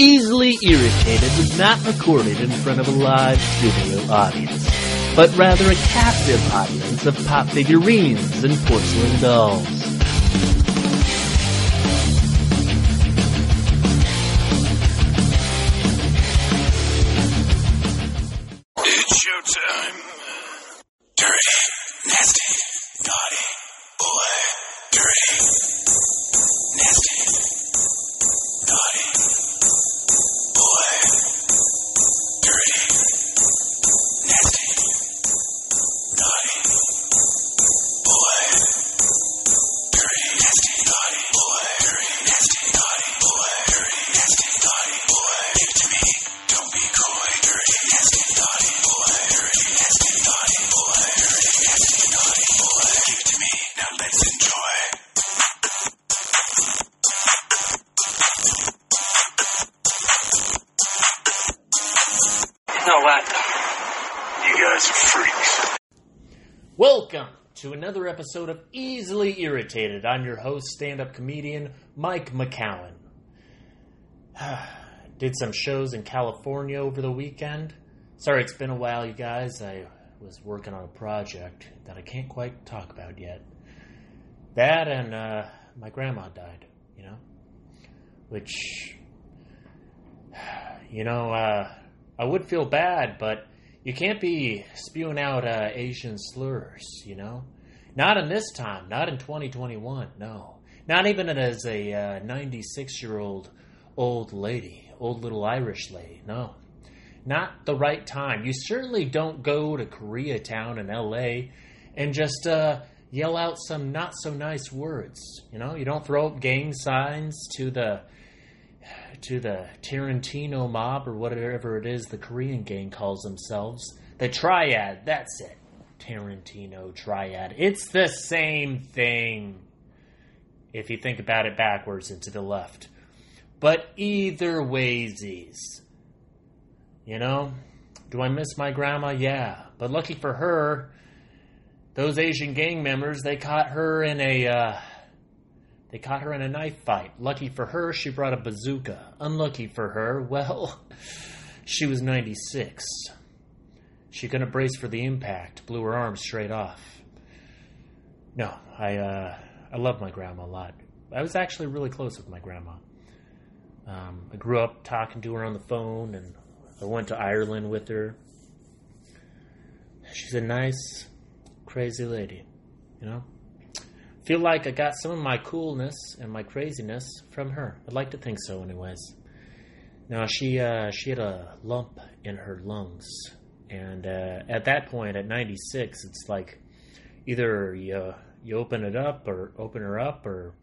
Easily Irritated was not recorded in front of a live studio audience, but rather a captive audience of pop figurines and porcelain dolls. Welcome to another episode of Easily Irritated. I'm your host, stand up comedian Mike McCowan. Did some shows in California over the weekend. Sorry, it's been a while, you guys. I was working on a project that I can't quite talk about yet. That and uh, my grandma died, you know? Which, you know, uh, I would feel bad, but you can't be spewing out uh, Asian slurs, you know? Not in this time, not in 2021, no. Not even as a 96 year old old lady, old little Irish lady, no. Not the right time. You certainly don't go to Koreatown in LA and just uh, yell out some not so nice words, you know? You don't throw up gang signs to the to the Tarantino mob or whatever it is the Korean gang calls themselves. The triad, that's it. Tarantino triad. It's the same thing if you think about it backwards and to the left. But either waysies. You know? Do I miss my grandma? Yeah. But lucky for her, those Asian gang members, they caught her in a uh, they caught her in a knife fight. Lucky for her, she brought a bazooka. Unlucky for her, well, she was 96. She couldn't brace for the impact, blew her arm straight off. No, I uh, I love my grandma a lot. I was actually really close with my grandma. Um, I grew up talking to her on the phone, and I went to Ireland with her. She's a nice, crazy lady, you know feel like I got some of my coolness and my craziness from her. I'd like to think so, anyways. Now she uh, she had a lump in her lungs, and uh, at that point, at 96, it's like either you you open it up or open her up, or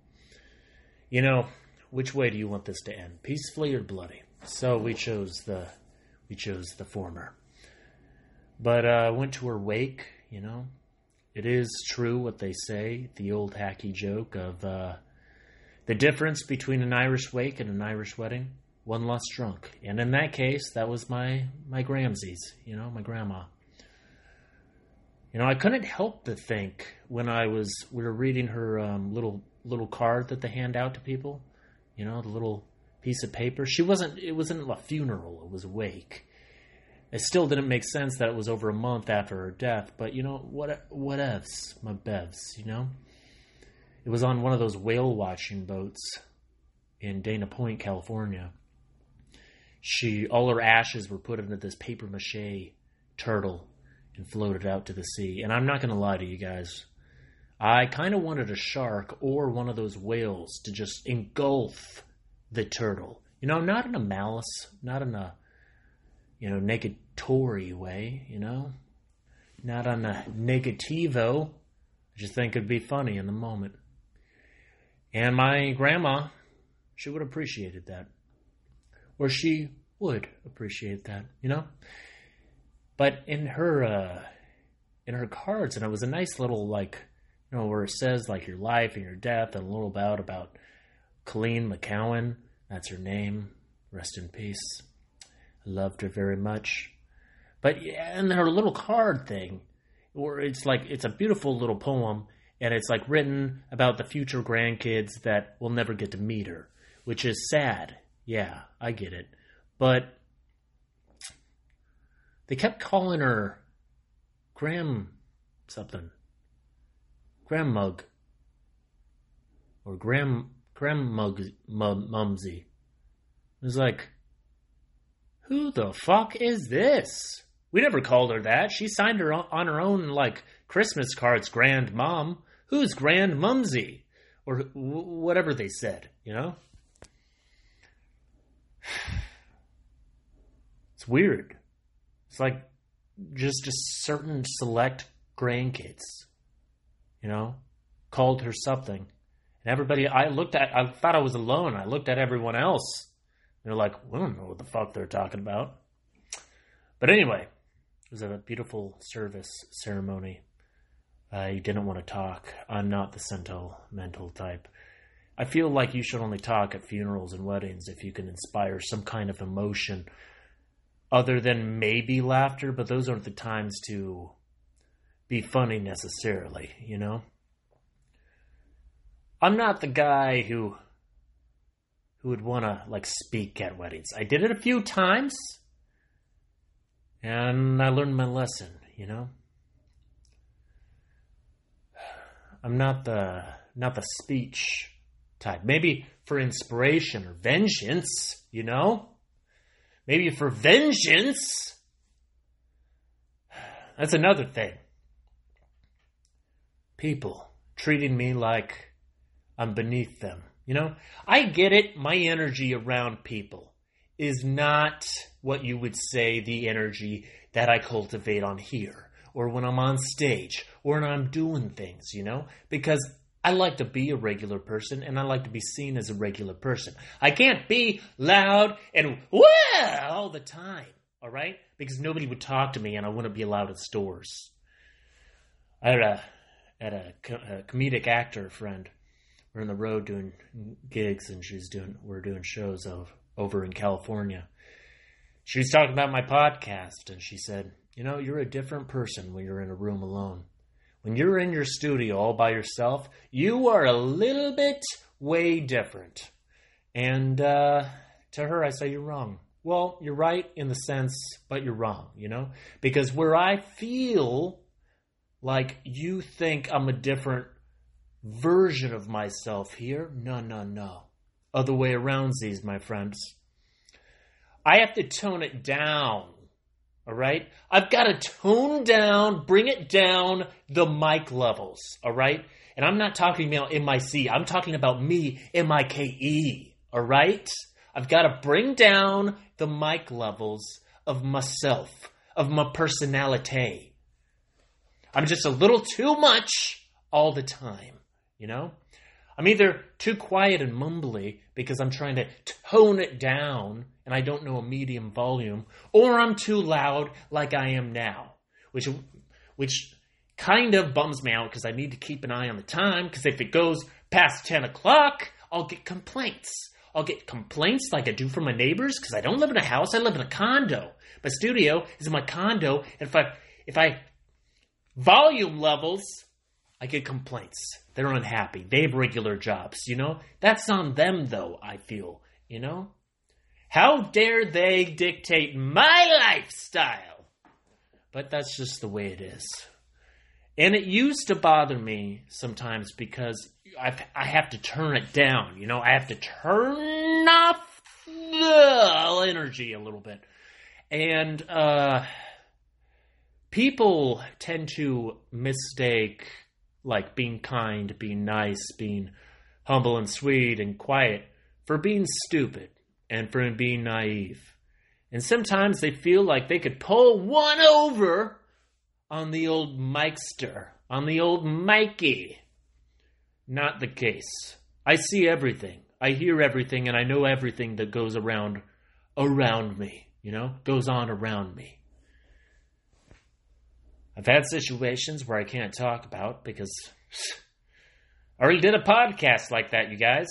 you know, which way do you want this to end, peacefully or bloody? So we chose the we chose the former. But uh, went to her wake, you know, it is true what they say, the old hacky joke of uh, the difference between an Irish wake and an Irish wedding. One less drunk, and in that case, that was my my Gramsies, you know, my grandma. You know, I couldn't help but think when I was we were reading her um, little little card that they hand out to people. You know, the little piece of paper. She wasn't. It wasn't a funeral. It was a wake it still didn't make sense that it was over a month after her death, but you know, what whatevs, my bevs, you know? It was on one of those whale watching boats in Dana Point, California. She all her ashes were put into this paper mache turtle and floated out to the sea. And I'm not gonna lie to you guys. I kind of wanted a shark or one of those whales to just engulf the turtle. You know, not in a malice, not in a you know, negatory way, you know? Not on a negativo. I just think it'd be funny in the moment. And my grandma, she would have appreciated that. Or she would appreciate that, you know? But in her uh in her cards, and it was a nice little like you know, where it says like your life and your death and a little about about Colleen McCowan, that's her name. Rest in peace loved her very much. But and her little card thing, where it's like it's a beautiful little poem, and it's like written about the future grandkids that will never get to meet her, which is sad, Yeah, I get it. But they kept calling her Graham something. Graham Mug. Or Graham Graham Mug Mum, Mumsy. It was like, who the fuck is this? We never called her that. She signed her on her own like Christmas cards, Grand Mom. Who's Grand Mumsy? Or wh- whatever they said, you know? It's weird. It's like just a certain select grandkids, you know, called her something. And everybody, I looked at, I thought I was alone. I looked at everyone else. They're like, we don't know what the fuck they're talking about. But anyway, it was a beautiful service ceremony. Uh, I didn't want to talk. I'm not the sentimental type. I feel like you should only talk at funerals and weddings if you can inspire some kind of emotion other than maybe laughter, but those aren't the times to be funny necessarily, you know? I'm not the guy who who would want to like speak at weddings. I did it a few times and I learned my lesson, you know? I'm not the not the speech type. Maybe for inspiration or vengeance, you know? Maybe for vengeance. That's another thing. People treating me like I'm beneath them. You know, I get it. My energy around people is not what you would say the energy that I cultivate on here or when I'm on stage or when I'm doing things, you know, because I like to be a regular person and I like to be seen as a regular person. I can't be loud and well all the time, all right? Because nobody would talk to me and I wouldn't be allowed at stores. I had a, had a, a comedic actor friend. We're on the road doing gigs and she's doing, we're doing shows of, over in California. She was talking about my podcast and she said, You know, you're a different person when you're in a room alone. When you're in your studio all by yourself, you are a little bit way different. And uh, to her, I say, You're wrong. Well, you're right in the sense, but you're wrong, you know? Because where I feel like you think I'm a different version of myself here, no, no, no. Other way around, these, my friends. I have to tone it down. All right? I've got to tone down, bring it down the mic levels. All right? And I'm not talking about MIC, I'm talking about me, M I K E. All right? I've got to bring down the mic levels of myself, of my personality. I'm just a little too much all the time, you know? I'm either too quiet and mumbly because I'm trying to tone it down and I don't know a medium volume, or I'm too loud like I am now, which which kind of bums me out because I need to keep an eye on the time because if it goes past 10 o'clock, I'll get complaints. I'll get complaints like I do from my neighbors because I don't live in a house, I live in a condo. My studio is in my condo, and if I if I volume levels, I get complaints. They're unhappy. They have regular jobs, you know? That's on them though, I feel, you know? How dare they dictate my lifestyle? But that's just the way it is. And it used to bother me sometimes because I, I have to turn it down. You know, I have to turn off the energy a little bit. And uh, people tend to mistake like being kind, being nice, being humble and sweet and quiet for being stupid and for being naive. And sometimes they feel like they could pull one over on the old Mikester, on the old Mikey. Not the case. I see everything. I hear everything and I know everything that goes around around me, you know, goes on around me. I've had situations where I can't talk about because I already did a podcast like that, you guys.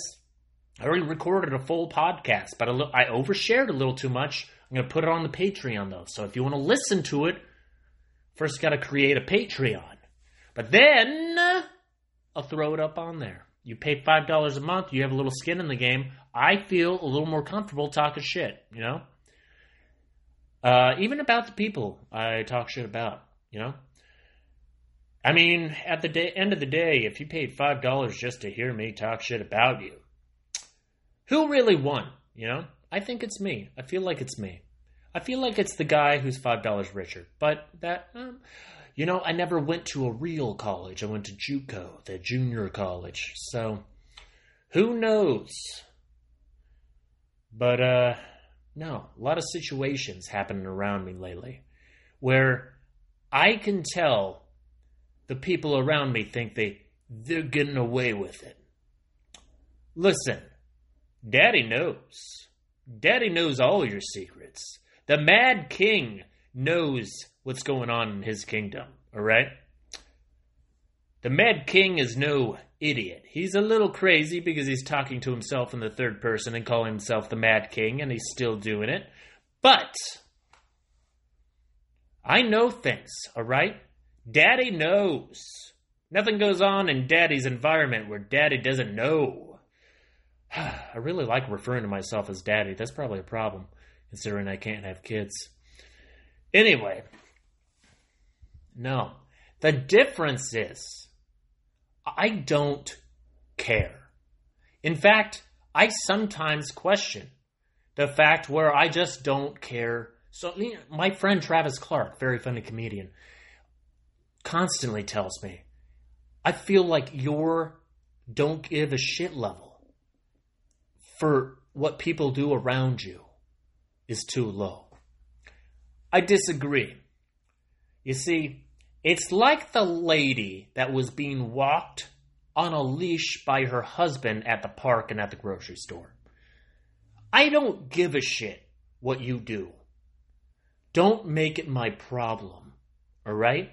I already recorded a full podcast, but I overshared a little too much. I'm going to put it on the Patreon, though. So if you want to listen to it, first got to create a Patreon. But then I'll throw it up on there. You pay $5 a month, you have a little skin in the game. I feel a little more comfortable talking shit, you know? Uh, even about the people I talk shit about, you know? I mean, at the day, end of the day, if you paid $5 just to hear me talk shit about you, who really won, you know? I think it's me. I feel like it's me. I feel like it's the guy who's $5 richer. But that, um, you know, I never went to a real college. I went to JUCO, the junior college. So, who knows? But, uh, no, a lot of situations happening around me lately where I can tell the people around me think they, they're getting away with it. Listen, Daddy knows. Daddy knows all your secrets. The Mad King knows what's going on in his kingdom, all right? The Mad King is no idiot. He's a little crazy because he's talking to himself in the third person and calling himself the Mad King, and he's still doing it. But I know things, all right? Daddy knows. Nothing goes on in Daddy's environment where Daddy doesn't know. I really like referring to myself as Daddy. That's probably a problem, considering I can't have kids. Anyway, no. The difference is I don't care. In fact, I sometimes question the fact where I just don't care. So, my friend Travis Clark, very funny comedian, constantly tells me, I feel like your don't give a shit level for what people do around you is too low. I disagree. You see, it's like the lady that was being walked on a leash by her husband at the park and at the grocery store. I don't give a shit what you do. Don't make it my problem, all right?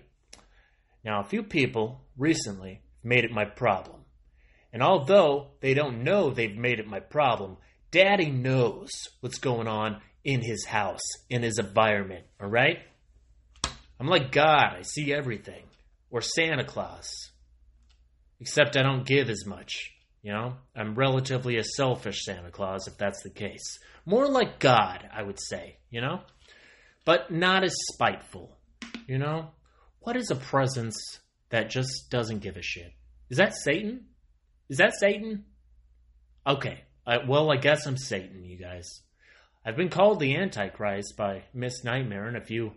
Now, a few people recently made it my problem. And although they don't know they've made it my problem, Daddy knows what's going on in his house, in his environment, all right? I'm like God, I see everything. Or Santa Claus. Except I don't give as much, you know? I'm relatively a selfish Santa Claus, if that's the case. More like God, I would say, you know? But not as spiteful, you know? What is a presence that just doesn't give a shit? Is that Satan? Is that Satan? Okay. I, well, I guess I'm Satan, you guys. I've been called the Antichrist by Miss Nightmare and a few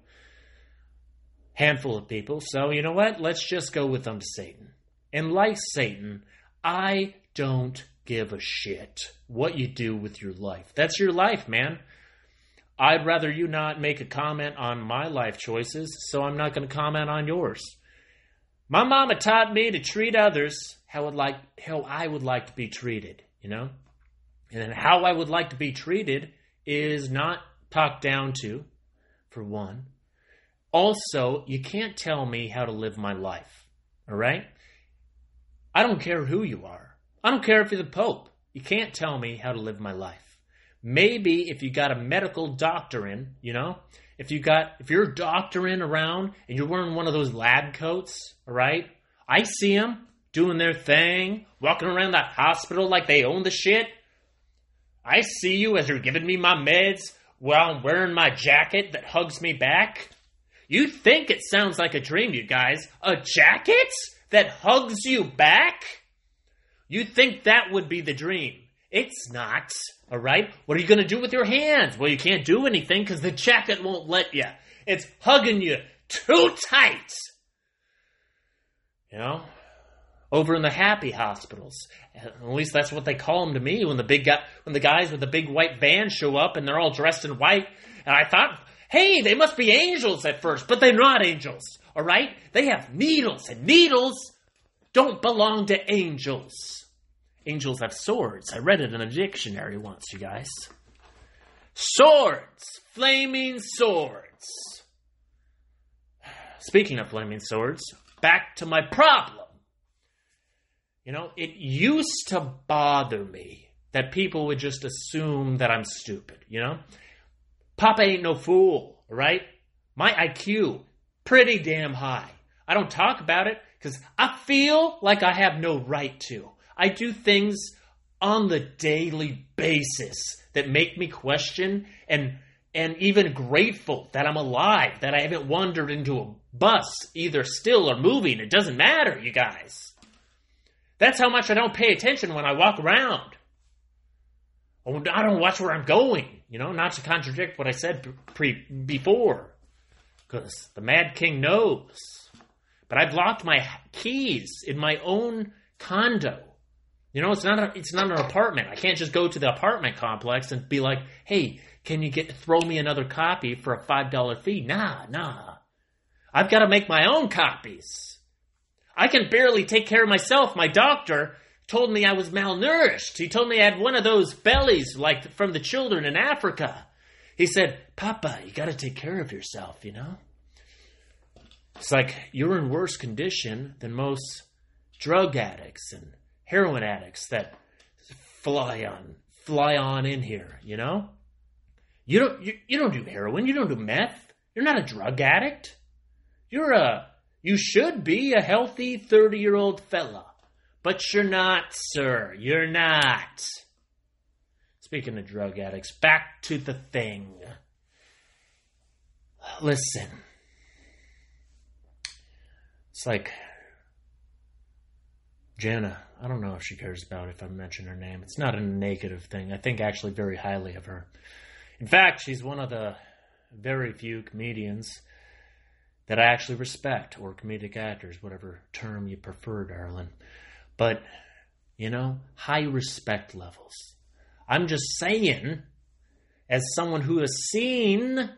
handful of people. So, you know what? Let's just go with to Satan. And like Satan, I don't give a shit what you do with your life. That's your life, man. I'd rather you not make a comment on my life choices, so I'm not going to comment on yours. My mama taught me to treat others how would like how I would like to be treated, you know? And then how I would like to be treated is not talked down to, for one. Also, you can't tell me how to live my life. All right? I don't care who you are. I don't care if you're the Pope. You can't tell me how to live my life. Maybe if you got a medical doctorate, you know, if you got if you're a doctorate around and you're wearing one of those lab coats, all right? I see them doing their thing, walking around that hospital like they own the shit. I see you as you're giving me my meds while I'm wearing my jacket that hugs me back. You think it sounds like a dream, you guys. A jacket that hugs you back? You think that would be the dream. It's not. All right? What are you going to do with your hands? Well, you can't do anything because the jacket won't let you. It's hugging you too tight. You know? Over in the happy hospitals. At least that's what they call them to me when the big guy, when the guys with the big white van show up and they're all dressed in white. And I thought, hey, they must be angels at first, but they're not angels. All right? They have needles, and needles don't belong to angels. Angels have swords. I read it in a dictionary once, you guys. Swords! Flaming swords! Speaking of flaming swords, back to my problem. You know, it used to bother me that people would just assume that I'm stupid, you know? Papa ain't no fool, right? My IQ, pretty damn high. I don't talk about it because I feel like I have no right to. I do things on the daily basis that make me question and and even grateful that I'm alive, that I haven't wandered into a bus, either still or moving. It doesn't matter, you guys. That's how much I don't pay attention when I walk around. I don't watch where I'm going, you know, not to contradict what I said pre- before, because the Mad King knows. But I've locked my keys in my own condo. You know, it's not a, it's not an apartment. I can't just go to the apartment complex and be like, "Hey, can you get throw me another copy for a five dollar fee?" Nah, nah. I've got to make my own copies. I can barely take care of myself. My doctor told me I was malnourished. He told me I had one of those bellies like from the children in Africa. He said, Papa, you got to take care of yourself, you know? It's like you're in worse condition than most drug addicts and heroin addicts that fly on fly on in here, you know? You don't you, you don't do heroin, you don't do meth. You're not a drug addict. You're a you should be a healthy 30-year-old fella. But you're not, sir. You're not. Speaking of drug addicts, back to the thing. Listen. It's like Jana. I don't know if she cares about if I mention her name. It's not a negative thing. I think actually very highly of her. In fact, she's one of the very few comedians that I actually respect, or comedic actors, whatever term you prefer, darling. But, you know, high respect levels. I'm just saying, as someone who has seen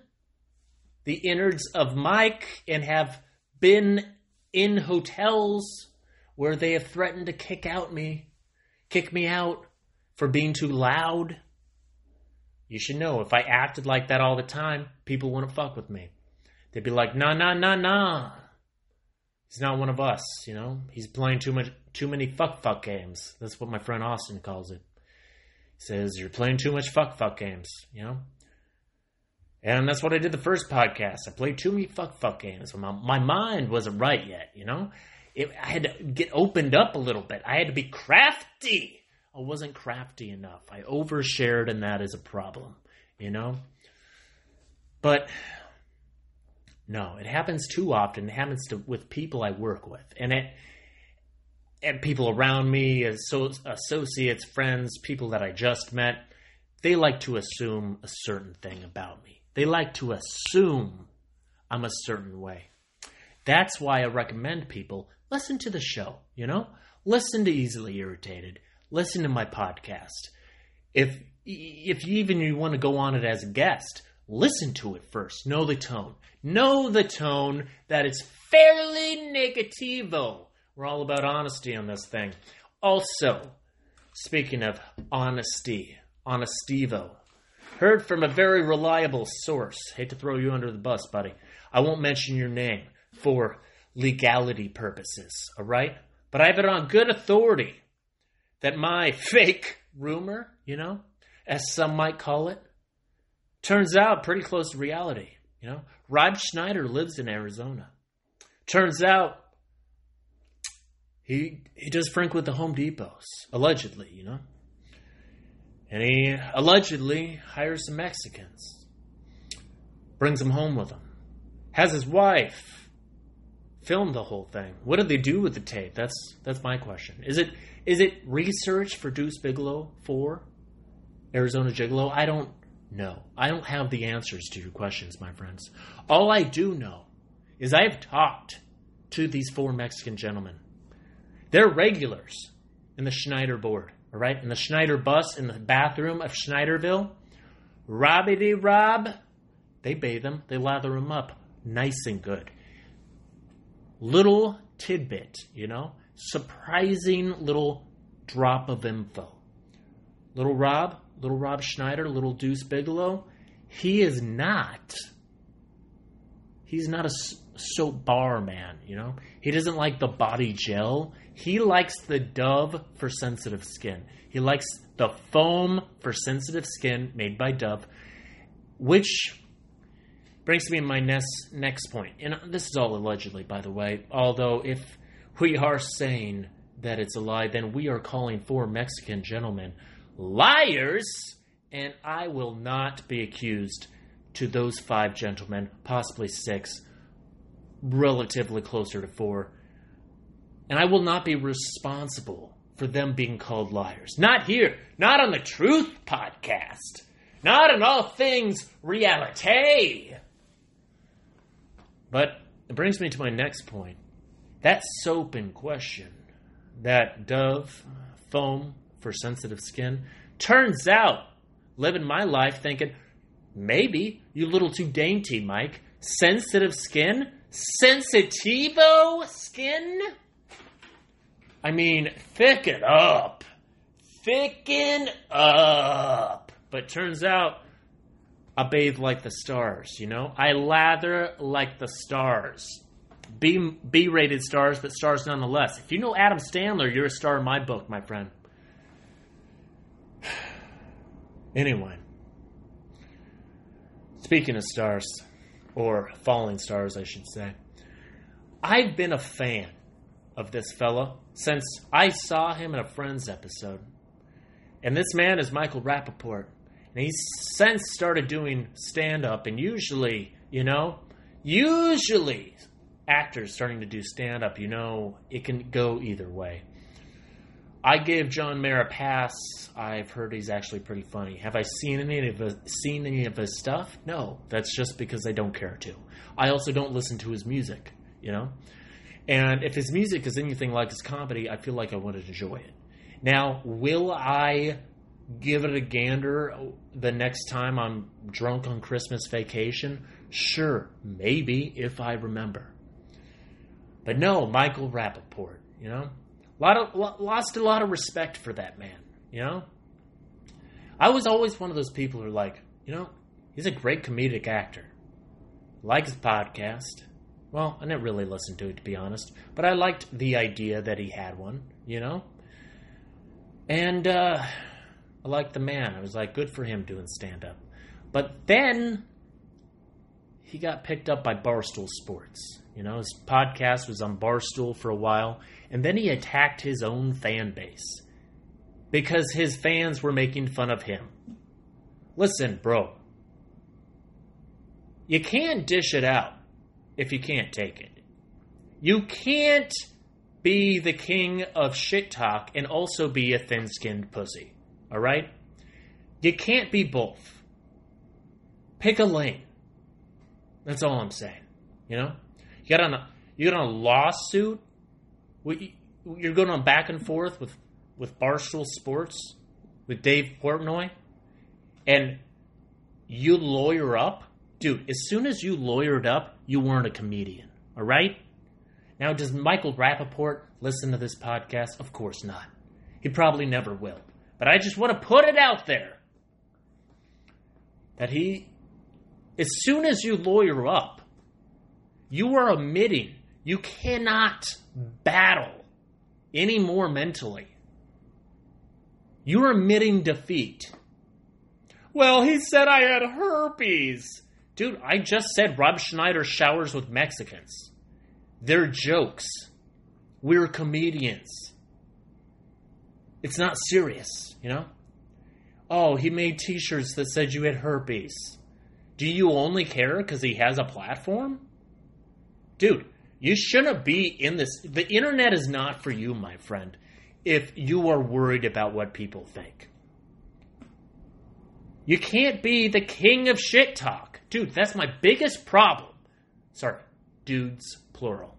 the innards of Mike and have been in hotels where they have threatened to kick out me, kick me out for being too loud. You should know if I acted like that all the time, people wouldn't fuck with me. They'd be like, nah, nah, nah, nah. He's not one of us, you know? He's playing too much too many fuck fuck games. That's what my friend Austin calls it. He says, You're playing too much fuck fuck games, you know? And that's what I did the first podcast. I played too many fuck fuck games. My, my mind wasn't right yet, you know? It, I had to get opened up a little bit. I had to be crafty. I wasn't crafty enough. I overshared, and that is a problem, you know? But no, it happens too often. It happens to, with people I work with. And it, and people around me, associates, friends, people that I just met, they like to assume a certain thing about me. They like to assume I'm a certain way. That's why I recommend people listen to the show, you know? Listen to Easily Irritated. Listen to my podcast. If if even you want to go on it as a guest, listen to it first. Know the tone. Know the tone that it's fairly negativo we're all about honesty on this thing. Also, speaking of honesty, honestivo, heard from a very reliable source. Hate to throw you under the bus, buddy. I won't mention your name for legality purposes, all right? But I have it on good authority that my fake rumor, you know, as some might call it, turns out pretty close to reality. You know, Rob Schneider lives in Arizona. Turns out he he does Frank with the Home Depots, allegedly, you know. And he allegedly hires some Mexicans, brings them home with him, has his wife film the whole thing. What did they do with the tape? That's that's my question. Is it is it research for Deuce Bigalow for Arizona Gigolo? I don't know. I don't have the answers to your questions, my friends. All I do know is I have talked to these four Mexican gentlemen they're regulars in the Schneider board, all right? In the Schneider bus in the bathroom of Schneiderville. Robbity Rob, they bathe them, they lather them up nice and good. Little tidbit, you know, surprising little drop of info. Little Rob, little Rob Schneider, little Deuce Bigalow, he is not. He's not a soap bar man, you know? He doesn't like the body gel. He likes the Dove for sensitive skin. He likes the foam for sensitive skin made by Dove, which brings me to my next next point. And this is all allegedly, by the way. Although, if we are saying that it's a lie, then we are calling four Mexican gentlemen liars, and I will not be accused to those five gentlemen, possibly six, relatively closer to four. And I will not be responsible for them being called liars. Not here, not on the Truth Podcast, not in all things reality. But it brings me to my next point. That soap in question, that Dove foam for sensitive skin, turns out living my life thinking, maybe you're a little too dainty, Mike. Sensitive skin? Sensitivo skin? I mean, thicken up. Thicken up. But turns out I bathe like the stars, you know? I lather like the stars. B B rated stars, but stars nonetheless. If you know Adam Sandler, you're a star in my book, my friend. Anyway, speaking of stars, or falling stars, I should say, I've been a fan of this fella since I saw him in a Friends episode. And this man is Michael Rapaport. And he's since started doing stand up, and usually, you know, usually actors starting to do stand up, you know, it can go either way. I gave John Mayer a pass. I've heard he's actually pretty funny. Have I seen any of his, seen any of his stuff? No, that's just because I don't care to. I also don't listen to his music, you know. And if his music is anything like his comedy, I feel like I would enjoy it. Now, will I give it a gander the next time I'm drunk on Christmas vacation? Sure, maybe if I remember. But no, Michael Rapaport, you know, lot of lost a lot of respect for that man, you know. I was always one of those people who are like, you know, he's a great comedic actor. Like his podcast. Well, I didn't really listen to it to be honest, but I liked the idea that he had one, you know. And uh, I liked the man. I was like, good for him doing stand up. But then he got picked up by Barstool Sports. You know, his podcast was on Barstool for a while, and then he attacked his own fan base because his fans were making fun of him. Listen, bro, you can't dish it out if you can't take it. You can't be the king of shit talk and also be a thin skinned pussy. All right? You can't be both. Pick a lane. That's all I'm saying. You know? You got on a you got on a lawsuit. You're going on back and forth with with Barstool Sports with Dave Portnoy, and you lawyer up, dude. As soon as you lawyered up, you weren't a comedian. All right. Now, does Michael Rapaport listen to this podcast? Of course not. He probably never will. But I just want to put it out there that he, as soon as you lawyer up, you are admitting you cannot battle anymore mentally. You're admitting defeat. Well, he said I had herpes. Dude, I just said Rob Schneider showers with Mexicans. They're jokes. We're comedians. It's not serious, you know? Oh, he made t shirts that said you had herpes. Do you only care because he has a platform? Dude, you shouldn't be in this. The internet is not for you, my friend, if you are worried about what people think. You can't be the king of shit talk. Dude, that's my biggest problem. Sorry, dudes, plural.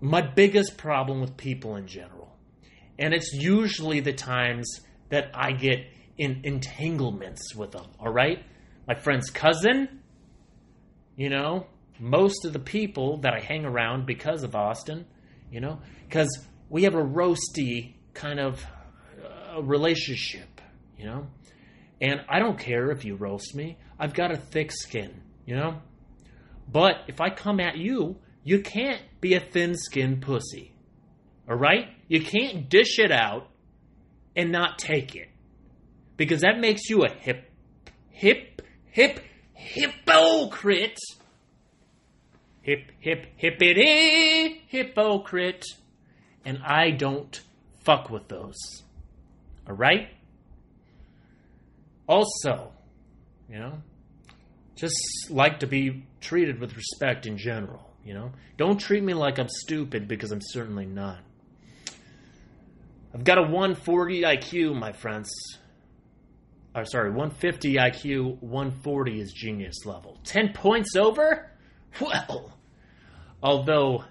My biggest problem with people in general. And it's usually the times that I get in entanglements with them, all right? My friend's cousin, you know, most of the people that I hang around because of Austin, you know, because we have a roasty kind of uh, relationship, you know, and I don't care if you roast me. I've got a thick skin, you know, but if I come at you, you can't be a thin skinned pussy, all right? You can't dish it out and not take it because that makes you a hip, hip, hip, hypocrite hip, hip, hippity, hypocrite. and I don't fuck with those. All right? Also, you know, just like to be treated with respect in general, you know? Don't treat me like I'm stupid because I'm certainly not. I've got a 140 IQ, my friends. Or sorry, 150 IQ, 140 is genius level. 10 points over? Well, although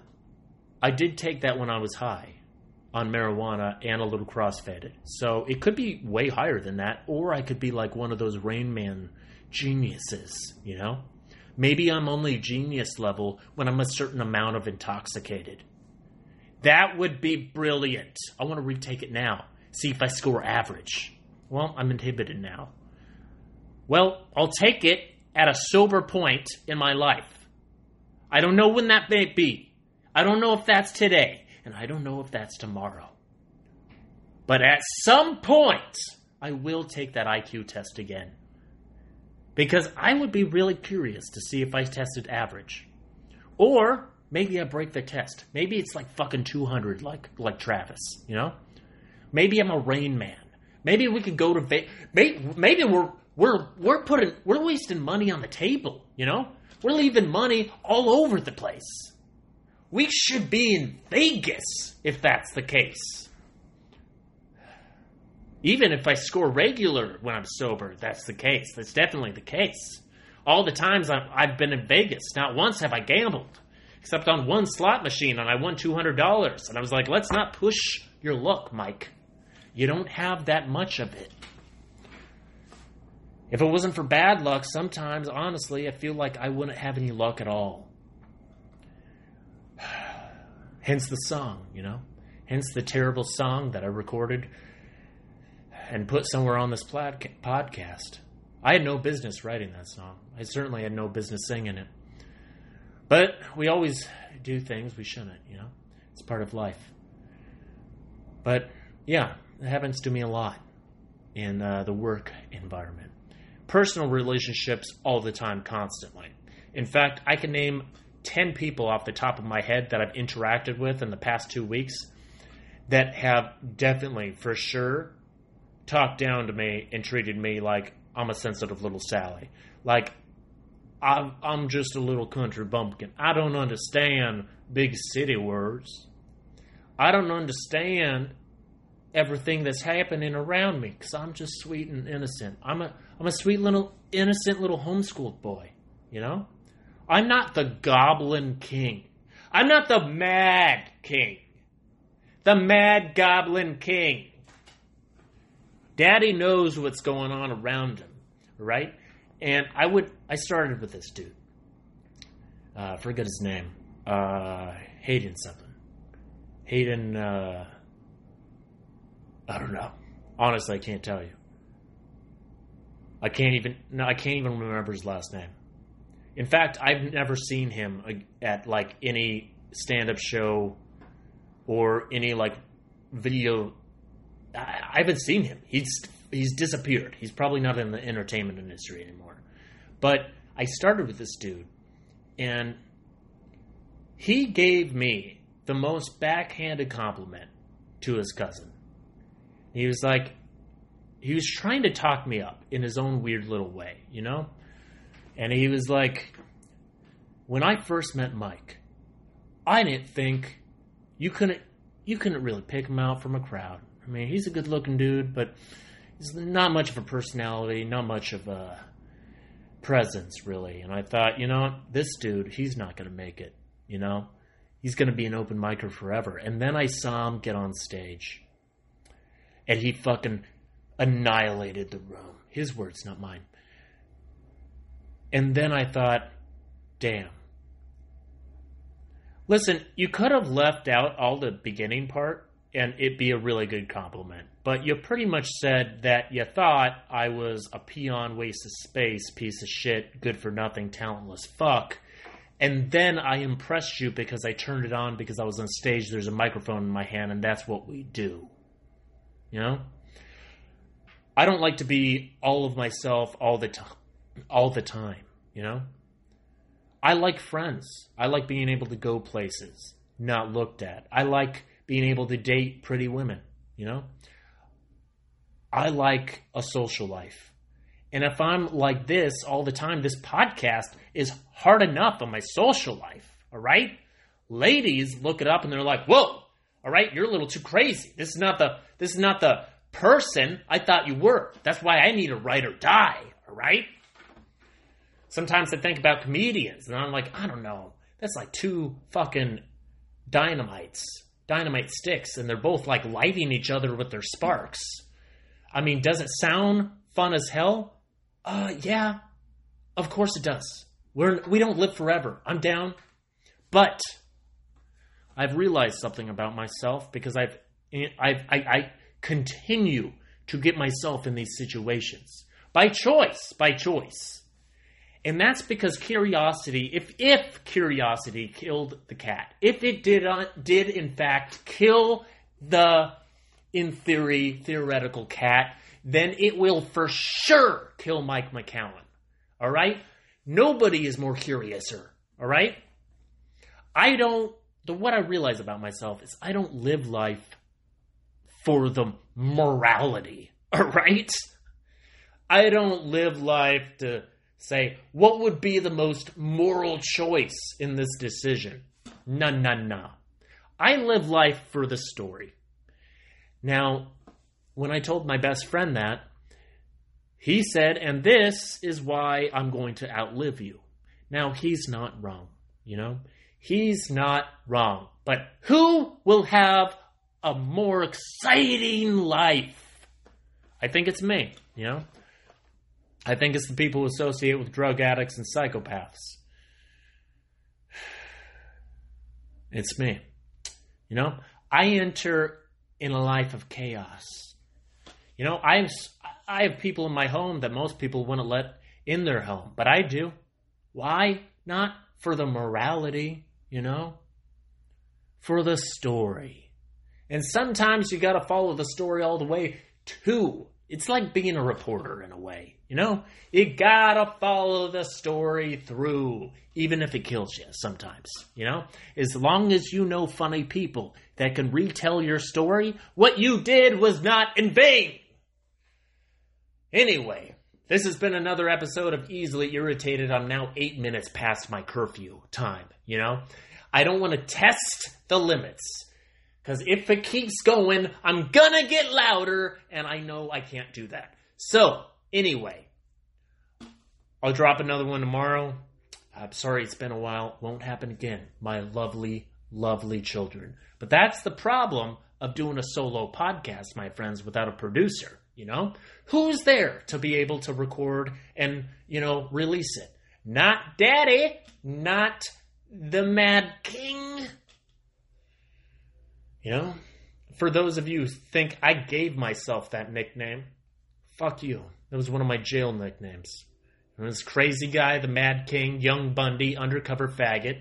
I did take that when I was high on marijuana and a little crossfaded. So it could be way higher than that, or I could be like one of those Rain Man geniuses, you know? Maybe I'm only genius level when I'm a certain amount of intoxicated. That would be brilliant. I want to retake it now. See if I score average. Well, I'm inhibited now. Well, I'll take it at a sober point in my life. I don't know when that may be. I don't know if that's today, and I don't know if that's tomorrow. But at some point, I will take that IQ test again. Because I would be really curious to see if I tested average. Or maybe I break the test. Maybe it's like fucking 200 like like Travis, you know? Maybe I'm a rain man. Maybe we could go to Ve- maybe, maybe we're we're we're putting we're wasting money on the table, you know? We're leaving money all over the place. We should be in Vegas if that's the case. Even if I score regular when I'm sober, that's the case. That's definitely the case. All the times I've been in Vegas, not once have I gambled, except on one slot machine, and I won $200. And I was like, let's not push your luck, Mike. You don't have that much of it. If it wasn't for bad luck, sometimes, honestly, I feel like I wouldn't have any luck at all. Hence the song, you know? Hence the terrible song that I recorded and put somewhere on this podcast. I had no business writing that song. I certainly had no business singing it. But we always do things we shouldn't, you know? It's part of life. But yeah, it happens to me a lot in uh, the work environment. Personal relationships all the time, constantly. In fact, I can name 10 people off the top of my head that I've interacted with in the past two weeks that have definitely, for sure, talked down to me and treated me like I'm a sensitive little Sally. Like, I'm, I'm just a little country bumpkin. I don't understand big city words. I don't understand everything that's happening around me because I'm just sweet and innocent. I'm a I'm a sweet little innocent little homeschooled boy, you know. I'm not the Goblin King. I'm not the Mad King. The Mad Goblin King. Daddy knows what's going on around him, right? And I would I started with this dude. Uh, forget his name. Uh, Hayden something. Hayden. Uh, I don't know. Honestly, I can't tell you. I can't even. No, I can't even remember his last name. In fact, I've never seen him at like any stand-up show or any like video. I, I haven't seen him. He's he's disappeared. He's probably not in the entertainment industry anymore. But I started with this dude, and he gave me the most backhanded compliment to his cousin. He was like, he was trying to talk me up in his own weird little way, you know? And he was like, when I first met Mike, I didn't think you couldn't you couldn't really pick him out from a crowd. I mean, he's a good looking dude, but he's not much of a personality, not much of a presence, really. And I thought, you know, this dude, he's not going to make it, you know? He's going to be an open micer forever. And then I saw him get on stage. And he fucking annihilated the room. His words, not mine. And then I thought, damn. Listen, you could have left out all the beginning part and it'd be a really good compliment. But you pretty much said that you thought I was a peon waste of space, piece of shit, good for nothing, talentless fuck. And then I impressed you because I turned it on because I was on stage, there's a microphone in my hand, and that's what we do. You know? I don't like to be all of myself all the time all the time, you know? I like friends. I like being able to go places, not looked at. I like being able to date pretty women, you know? I like a social life. And if I'm like this all the time, this podcast is hard enough on my social life, all right? Ladies look it up and they're like, "Whoa, all right, you're a little too crazy. This is not the this is not the person I thought you were. That's why I need a ride or die, all right?" Sometimes I think about comedians and I'm like, I don't know. That's like two fucking dynamites, dynamite sticks, and they're both like lighting each other with their sparks. I mean, does it sound fun as hell? Uh, yeah, of course it does. We're we don't live forever. I'm down, but I've realized something about myself because I've I've I, I continue to get myself in these situations by choice, by choice. And that's because curiosity, if if curiosity killed the cat, if it did uh, did in fact kill the in theory theoretical cat, then it will for sure kill Mike McCowan. All right? Nobody is more curiouser. All right? I don't the what I realize about myself is I don't live life for the morality. All right? I don't live life to say, what would be the most moral choice in this decision? No, no, no. I live life for the story. Now, when I told my best friend that, he said, and this is why I'm going to outlive you. Now, he's not wrong, you know? He's not wrong. But who will have a more exciting life? I think it's me, you know? I think it's the people who associate with drug addicts and psychopaths. It's me. You know, I enter in a life of chaos. You know, I have, I have people in my home that most people wouldn't let in their home, but I do. Why? Not for the morality, you know, for the story. And sometimes you got to follow the story all the way to. It's like being a reporter in a way. You know, you gotta follow the story through, even if it kills you sometimes. You know, as long as you know funny people that can retell your story, what you did was not in vain. Anyway, this has been another episode of Easily Irritated. I'm now eight minutes past my curfew time. You know, I don't want to test the limits. Because if it keeps going, I'm gonna get louder, and I know I can't do that. So, Anyway, I'll drop another one tomorrow. I'm sorry it's been a while. Won't happen again. My lovely, lovely children. But that's the problem of doing a solo podcast, my friends, without a producer. You know, who's there to be able to record and, you know, release it? Not daddy, not the Mad King. You know, for those of you who think I gave myself that nickname, fuck you. That was one of my jail nicknames. And this crazy guy, the Mad King, Young Bundy, undercover faggot.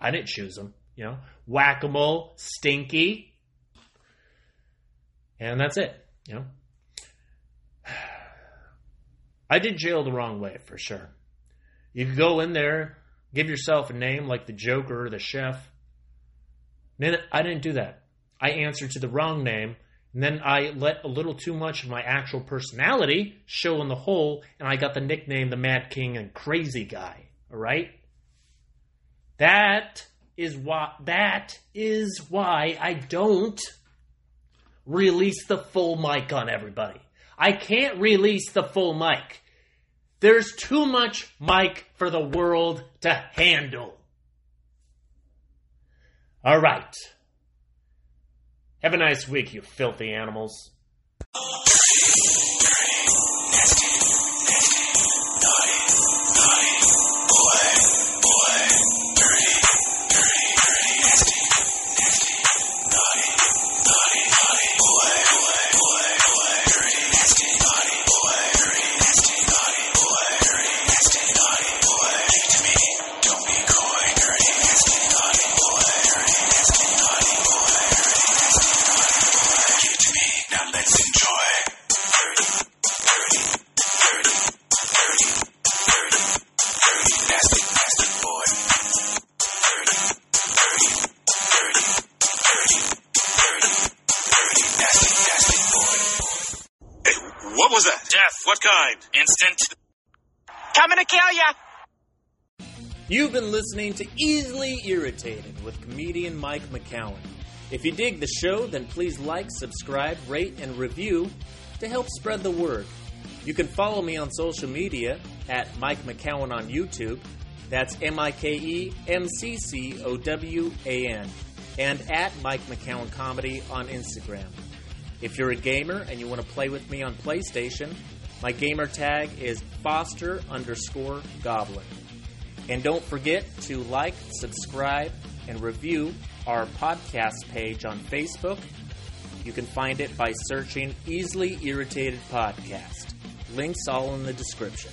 I didn't choose him, you know. Whack a mole, stinky. And that's it, you know. I did jail the wrong way, for sure. You could go in there, give yourself a name like the Joker or the Chef. I didn't do that. I answered to the wrong name and then I let a little too much of my actual personality show in the hole, and I got the nickname the Mad King and Crazy Guy. All right? That is why that is why I don't release the full Mike on everybody. I can't release the full Mike. There's too much Mike for the world to handle. All right. Have a nice week, you filthy animals. Instant. Coming to kill ya! You've been listening to Easily Irritated with comedian Mike McCowan. If you dig the show, then please like, subscribe, rate, and review to help spread the word. You can follow me on social media at Mike McCowan on YouTube. That's M I K E M C C O W A N. And at Mike McCowan Comedy on Instagram. If you're a gamer and you want to play with me on PlayStation, my gamer tag is Foster underscore Goblin. And don't forget to like, subscribe, and review our podcast page on Facebook. You can find it by searching Easily Irritated Podcast. Links all in the description.